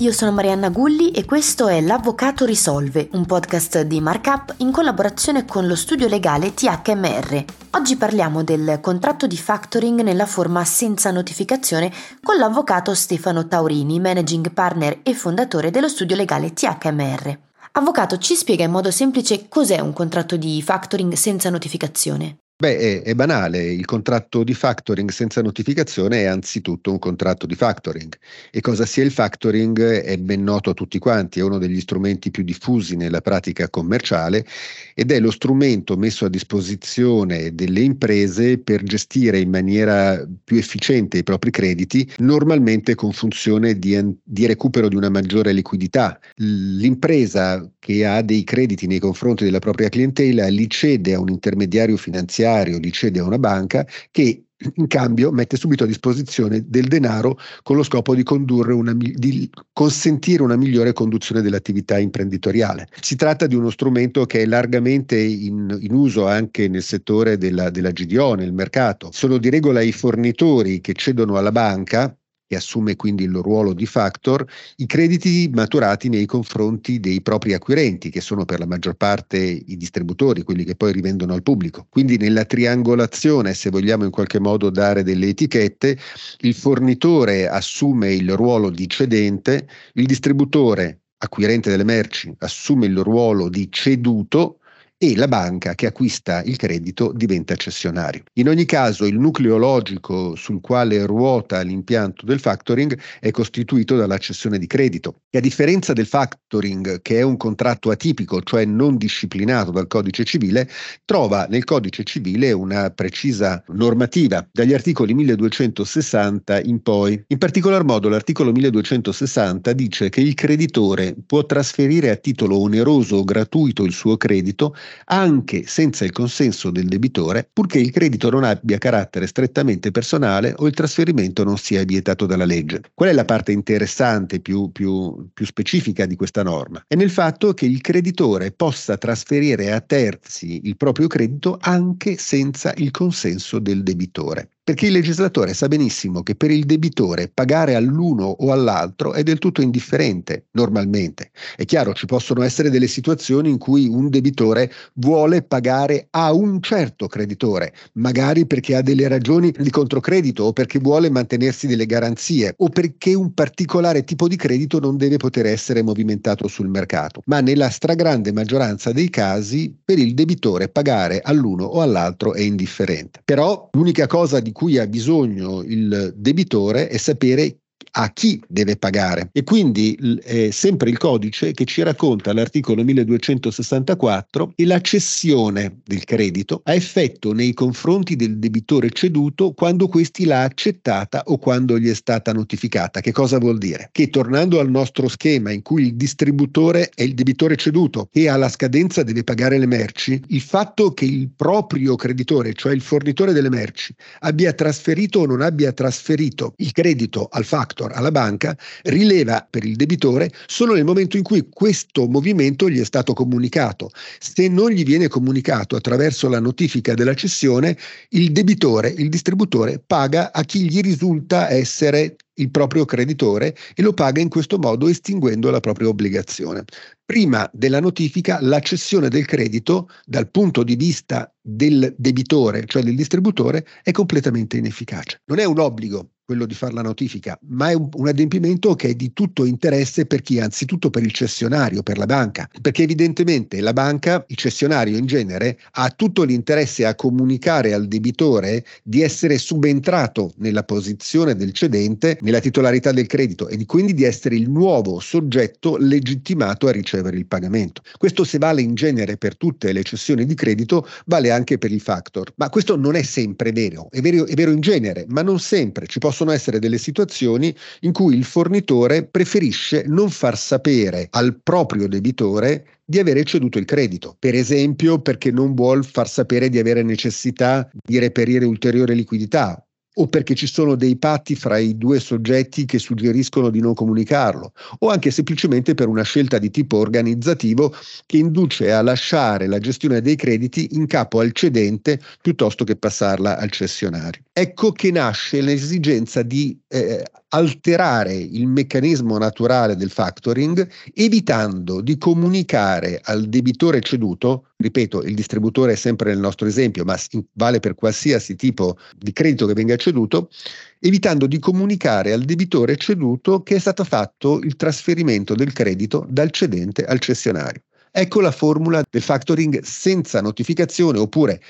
Io sono Marianna Gulli e questo è L'Avvocato Risolve, un podcast di Markup in collaborazione con lo studio legale THMR. Oggi parliamo del contratto di factoring nella forma senza notificazione con l'avvocato Stefano Taurini, managing partner e fondatore dello studio legale THMR. Avvocato, ci spiega in modo semplice cos'è un contratto di factoring senza notificazione? Beh, è, è, banale, il contratto di factoring senza notificazione è anzitutto un contratto di factoring e cosa sia il factoring è ben noto a tutti quanti, è uno degli strumenti più diffusi nella pratica commerciale ed è lo strumento messo a disposizione delle imprese per gestire in maniera più efficiente i propri crediti, normalmente con funzione di, di recupero di una maggiore liquidità. L'impresa che ha dei crediti nei confronti della propria clientela li cede a un intermediario finanziario finanziario li cede a una banca che in cambio mette subito a disposizione del denaro con lo scopo di, una, di consentire una migliore conduzione dell'attività imprenditoriale. Si tratta di uno strumento che è largamente in, in uso anche nel settore della, della GDO, nel mercato. Sono di regola i fornitori che cedono alla banca e assume quindi il ruolo di factor, i crediti maturati nei confronti dei propri acquirenti, che sono per la maggior parte i distributori, quelli che poi rivendono al pubblico. Quindi nella triangolazione, se vogliamo in qualche modo dare delle etichette, il fornitore assume il ruolo di cedente, il distributore acquirente delle merci assume il ruolo di ceduto e la banca che acquista il credito diventa cessionario. In ogni caso il nucleo logico sul quale ruota l'impianto del factoring è costituito dalla cessione di credito e a differenza del factoring che è un contratto atipico, cioè non disciplinato dal codice civile, trova nel codice civile una precisa normativa dagli articoli 1260 in poi. In particolar modo l'articolo 1260 dice che il creditore può trasferire a titolo oneroso o gratuito il suo credito anche senza il consenso del debitore, purché il credito non abbia carattere strettamente personale o il trasferimento non sia vietato dalla legge. Qual è la parte interessante, più, più, più specifica di questa norma? È nel fatto che il creditore possa trasferire a terzi il proprio credito anche senza il consenso del debitore. Perché il legislatore sa benissimo che per il debitore pagare all'uno o all'altro è del tutto indifferente, normalmente. È chiaro, ci possono essere delle situazioni in cui un debitore vuole pagare a un certo creditore, magari perché ha delle ragioni di controcredito o perché vuole mantenersi delle garanzie o perché un particolare tipo di credito non deve poter essere movimentato sul mercato. Ma nella stragrande maggioranza dei casi per il debitore pagare all'uno o all'altro è indifferente. Però l'unica cosa di cui ha bisogno il debitore è sapere a chi deve pagare. E quindi è sempre il codice che ci racconta l'articolo 1264 e la cessione del credito ha effetto nei confronti del debitore ceduto quando questi l'ha accettata o quando gli è stata notificata. Che cosa vuol dire? Che tornando al nostro schema in cui il distributore è il debitore ceduto e alla scadenza deve pagare le merci, il fatto che il proprio creditore, cioè il fornitore delle merci, abbia trasferito o non abbia trasferito il credito al factor factor alla banca rileva per il debitore solo nel momento in cui questo movimento gli è stato comunicato. Se non gli viene comunicato attraverso la notifica della cessione, il debitore, il distributore, paga a chi gli risulta essere il proprio creditore e lo paga in questo modo estinguendo la propria obbligazione. Prima della notifica la cessione del credito dal punto di vista del debitore, cioè del distributore, è completamente inefficace. Non è un obbligo quello di fare la notifica, ma è un, un, adempimento che è di tutto interesse per chi, anzitutto per il cessionario, per la banca, perché evidentemente la banca, il cessionario in genere, ha tutto l'interesse a comunicare al debitore di essere subentrato nella posizione del cedente, nella titolarità del credito e di, quindi di essere il nuovo soggetto legittimato a ricevere il pagamento. Questo se vale in genere per tutte le cessioni di credito, vale anche per il factor, ma questo non è sempre vero, è vero, è vero in genere, ma non sempre. Ci possono essere delle situazioni in cui il fornitore preferisce non far sapere al proprio debitore di avere ceduto il credito, per esempio perché non vuol far sapere di avere necessità di reperire ulteriore liquidità o perché ci sono dei patti fra i due soggetti che suggeriscono di non comunicarlo, o anche semplicemente per una scelta di tipo organizzativo che induce a lasciare la gestione dei crediti in capo al cedente piuttosto che passarla al cessionario. Ecco che nasce l'esigenza di eh, alterare il meccanismo naturale del factoring evitando di comunicare al debitore ceduto, ripeto, il distributore è sempre nel nostro esempio, ma vale per qualsiasi tipo di credito che venga ceduto, evitando di comunicare al debitore ceduto che è stato fatto il trasferimento del credito dal cedente al cessionario. Ecco la formula del factoring senza notificazione oppure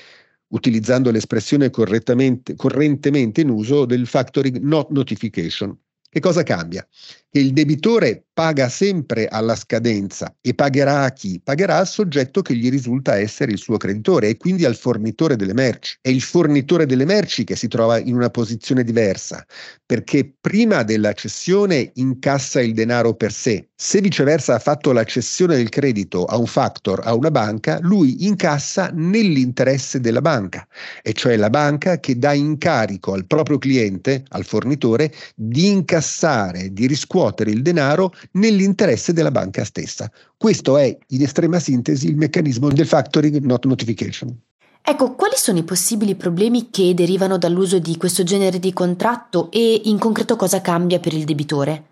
utilizzando l'espressione correntemente in uso del factoring not notification. Che cosa cambia? Che il debitore paga sempre alla scadenza e pagherà a chi? Pagherà al soggetto che gli risulta essere il suo creditore e quindi al fornitore delle merci. È il fornitore delle merci che si trova in una posizione diversa, perché prima della cessione incassa il denaro per sé. Se viceversa ha fatto la cessione del credito a un factor, a una banca, lui incassa nell'interesse della banca, e cioè la banca che dà incarico al proprio cliente, al fornitore, di incassare, di riscuotere il denaro nell'interesse della banca stessa. Questo è, in estrema sintesi, il meccanismo del factoring not notification. Ecco, quali sono i possibili problemi che derivano dall'uso di questo genere di contratto e in concreto cosa cambia per il debitore?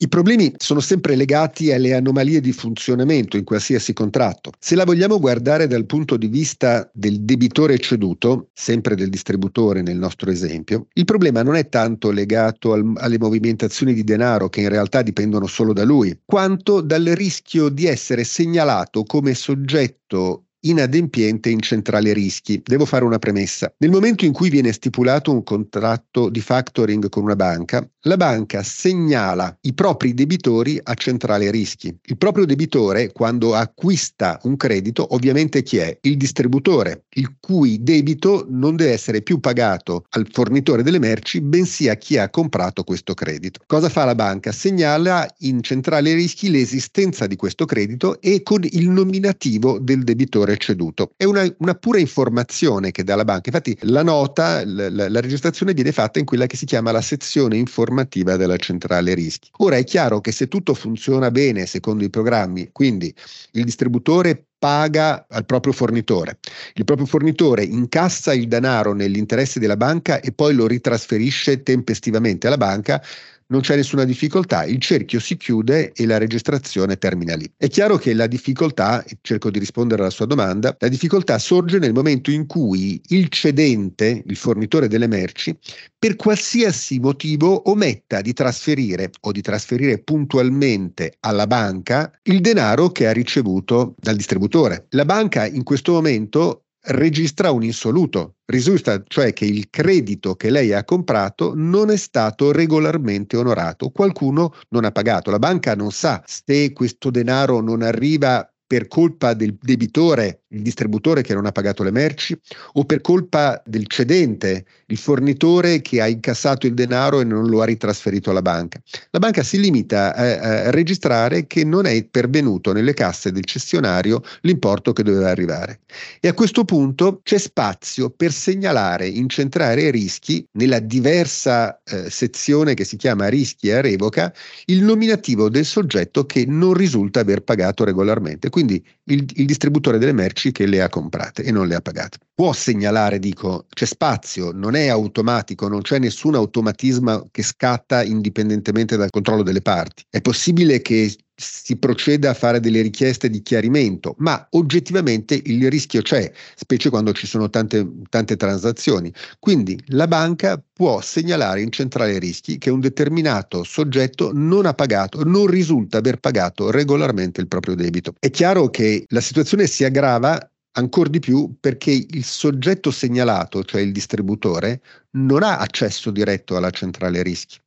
I problemi sono sempre legati alle anomalie di funzionamento in qualsiasi contratto. Se la vogliamo guardare dal punto di vista del debitore ceduto, sempre del distributore nel nostro esempio, il problema non è tanto legato al, alle movimentazioni di denaro che in realtà dipendono solo da lui, quanto dal rischio di essere segnalato come soggetto inadempiente in centrale rischi. Devo fare una premessa. Nel momento in cui viene stipulato un contratto di factoring con una banca, la banca segnala i propri debitori a centrale rischi. Il proprio debitore, quando acquista un credito, ovviamente chi è? Il distributore, il cui debito non deve essere più pagato al fornitore delle merci, bensì a chi ha comprato questo credito. Cosa fa la banca? Segnala in centrale rischi l'esistenza di questo credito e con il nominativo del debitore valore ceduto. È una, una pura informazione che dà la banca. Infatti la nota, la, la, la registrazione viene fatta in quella che si chiama la sezione informativa della centrale rischi. Ora è chiaro che se tutto funziona bene secondo i programmi, quindi il distributore paga al proprio fornitore. Il proprio fornitore incassa il denaro nell'interesse della banca e poi lo ritrasferisce tempestivamente alla banca non c'è nessuna difficoltà, il cerchio si chiude e la registrazione termina lì. È chiaro che la difficoltà, cerco di rispondere alla sua domanda, la difficoltà sorge nel momento in cui il cedente, il fornitore delle merci, per qualsiasi motivo ometta di trasferire o di trasferire puntualmente alla banca il denaro che ha ricevuto dal distributore. La banca in questo momento registra un insoluto. Risulta cioè che il credito che lei ha comprato non è stato regolarmente onorato, qualcuno non ha pagato. La banca non sa se questo denaro non arriva per colpa del debitore, il distributore che non ha pagato le merci, o per colpa del cedente, il fornitore che ha incassato il denaro e non lo ha ritrasferito alla banca. La banca si limita a, a registrare che non è pervenuto nelle casse del cessionario l'importo che doveva arrivare. E a questo punto c'è spazio per segnalare, incentrare i rischi nella diversa eh, sezione che si chiama rischi e revoca, il nominativo del soggetto che non risulta aver pagato regolarmente quindi il, il, distributore delle merci che le ha comprate e non le ha pagate. Può segnalare, dico, c'è spazio, non è automatico, non c'è nessun automatismo che scatta indipendentemente dal controllo delle parti. È possibile che si proceda a fare delle richieste di chiarimento, ma oggettivamente il rischio c'è, specie quando ci sono tante, tante transazioni. Quindi la banca può segnalare in centrale rischi che un determinato soggetto non ha pagato, non risulta aver pagato regolarmente il proprio debito. È chiaro che la situazione si aggrava ancora di più perché il soggetto segnalato, cioè il distributore, non ha accesso diretto alla centrale rischi.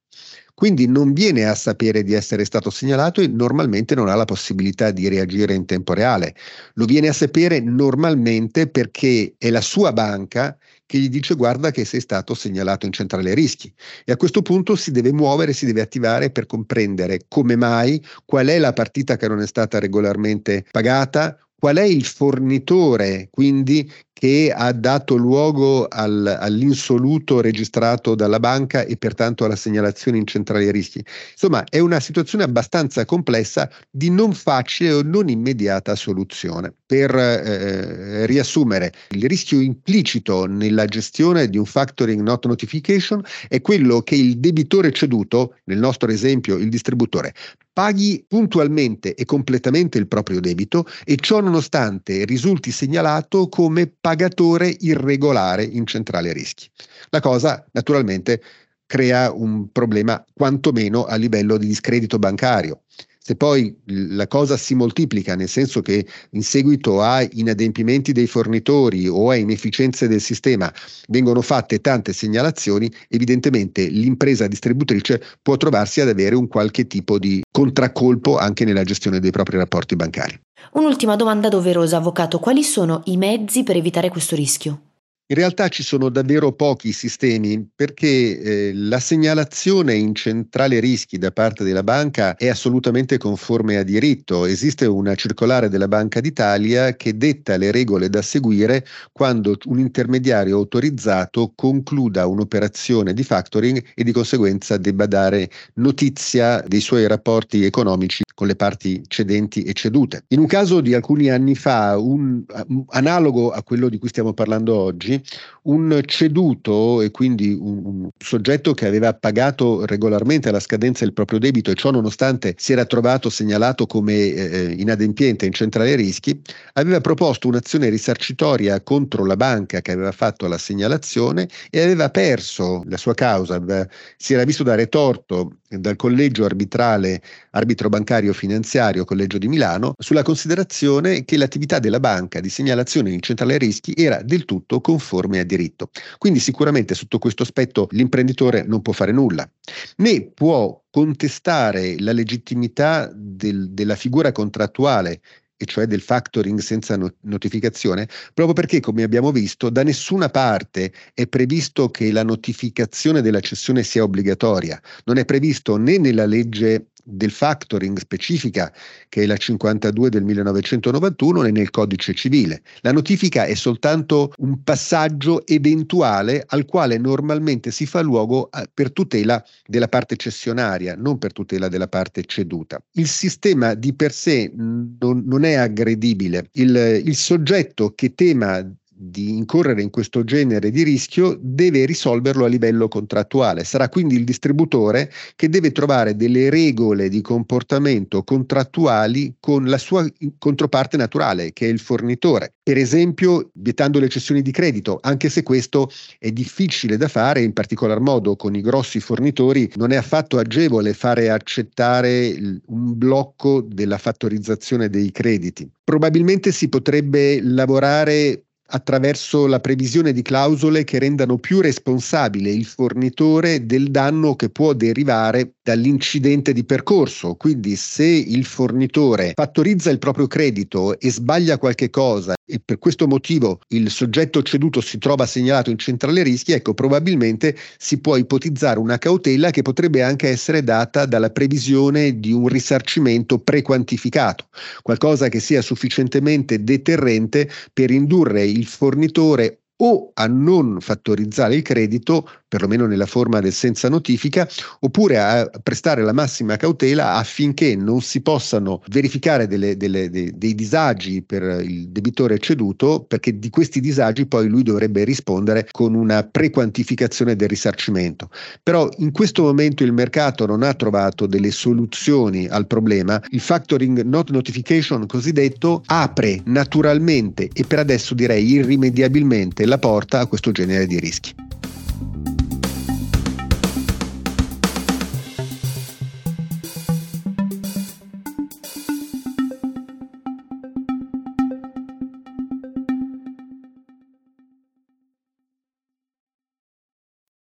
Quindi non viene a sapere di essere stato segnalato e normalmente non ha la possibilità di reagire in tempo reale. Lo viene a sapere normalmente perché è la sua banca che gli dice guarda che sei stato segnalato in centrale rischi e a questo punto si deve muovere, si deve attivare per comprendere come mai, qual è la partita che non è stata regolarmente pagata, qual è il fornitore quindi che ha dato luogo al, all'insoluto registrato dalla banca e pertanto alla segnalazione in centrale rischi. Insomma, è una situazione abbastanza complessa di non facile o non immediata soluzione. Per eh, riassumere, il rischio implicito nella gestione di un factoring not notification è quello che il debitore ceduto, nel nostro esempio il distributore, paghi puntualmente e completamente il proprio debito e ciò nonostante risulti segnalato come pagatore irregolare in centrale rischi. La cosa naturalmente crea un problema quantomeno a livello di discredito bancario. Se poi la cosa si moltiplica, nel senso che in seguito a inadempimenti dei fornitori o a inefficienze del sistema vengono fatte tante segnalazioni, evidentemente l'impresa distributrice può trovarsi ad avere un qualche tipo di contraccolpo anche nella gestione dei propri rapporti bancari. Un'ultima domanda doverosa, avvocato. Quali sono i mezzi per evitare questo rischio? In realtà ci sono davvero pochi sistemi perché eh, la segnalazione in centrale rischi da parte della banca è assolutamente conforme a diritto. Esiste una circolare della Banca d'Italia che detta le regole da seguire quando un intermediario autorizzato concluda un'operazione di factoring e di conseguenza debba dare notizia dei suoi rapporti economici con le parti cedenti e cedute. In un caso di alcuni anni fa, un, analogo a quello di cui stiamo parlando oggi, un ceduto e quindi un, un, soggetto che aveva pagato regolarmente alla scadenza il proprio debito e ciò nonostante si era trovato segnalato come eh, inadempiente in centrale rischi, aveva proposto un'azione risarcitoria contro la banca che aveva fatto la segnalazione e aveva perso la sua causa, aveva, si era visto dare torto dal collegio arbitrale arbitro bancario finanziario collegio di Milano sulla considerazione che l'attività della banca di segnalazione in centrale rischi era del tutto conforme a diritto. Quindi sicuramente sotto questo aspetto l'imprenditore non può fare nulla, né può contestare la legittimità del, della figura contrattuale e cioè del factoring senza notificazione, proprio perché, come abbiamo visto, da nessuna parte è previsto che la notificazione della cessione sia obbligatoria. Non è previsto né nella legge del factoring specifica, che è la 52 del 1991, né nel codice civile. La notifica è soltanto un passaggio eventuale al quale normalmente si fa luogo eh, per tutela della parte cessionaria, non per tutela della parte ceduta. Il sistema di per sé non, non è aggredibile. Il, il soggetto che tema di incorrere in questo genere di rischio deve risolverlo a livello contrattuale. Sarà quindi il distributore che deve trovare delle regole di comportamento contrattuali con la sua controparte naturale, che è il fornitore. Per esempio, vietando le cessioni di credito, anche se questo è difficile da fare, in particolar modo con i grossi fornitori, non è affatto agevole fare accettare un blocco della fattorizzazione dei crediti. Probabilmente si potrebbe lavorare attraverso la previsione di clausole che rendano più responsabile il fornitore del danno che può derivare dall'incidente di percorso. Quindi se il fornitore fattorizza il proprio credito e sbaglia qualche cosa e per questo motivo il soggetto ceduto si trova segnalato in centrale rischi, ecco probabilmente si può ipotizzare una cautela che potrebbe anche essere data dalla previsione di un risarcimento prequantificato, qualcosa che sia sufficientemente deterrente per indurre il fornitore o a non fattorizzare il credito perlomeno nella forma del senza notifica, oppure a prestare la massima cautela affinché non si possano verificare delle, delle, dei, dei disagi per il debitore ceduto, perché di questi disagi poi lui dovrebbe rispondere con una prequantificazione del risarcimento. Però in questo momento il mercato non ha trovato delle soluzioni al problema, il factoring not notification cosiddetto apre naturalmente e per adesso direi irrimediabilmente la porta a questo genere di rischi.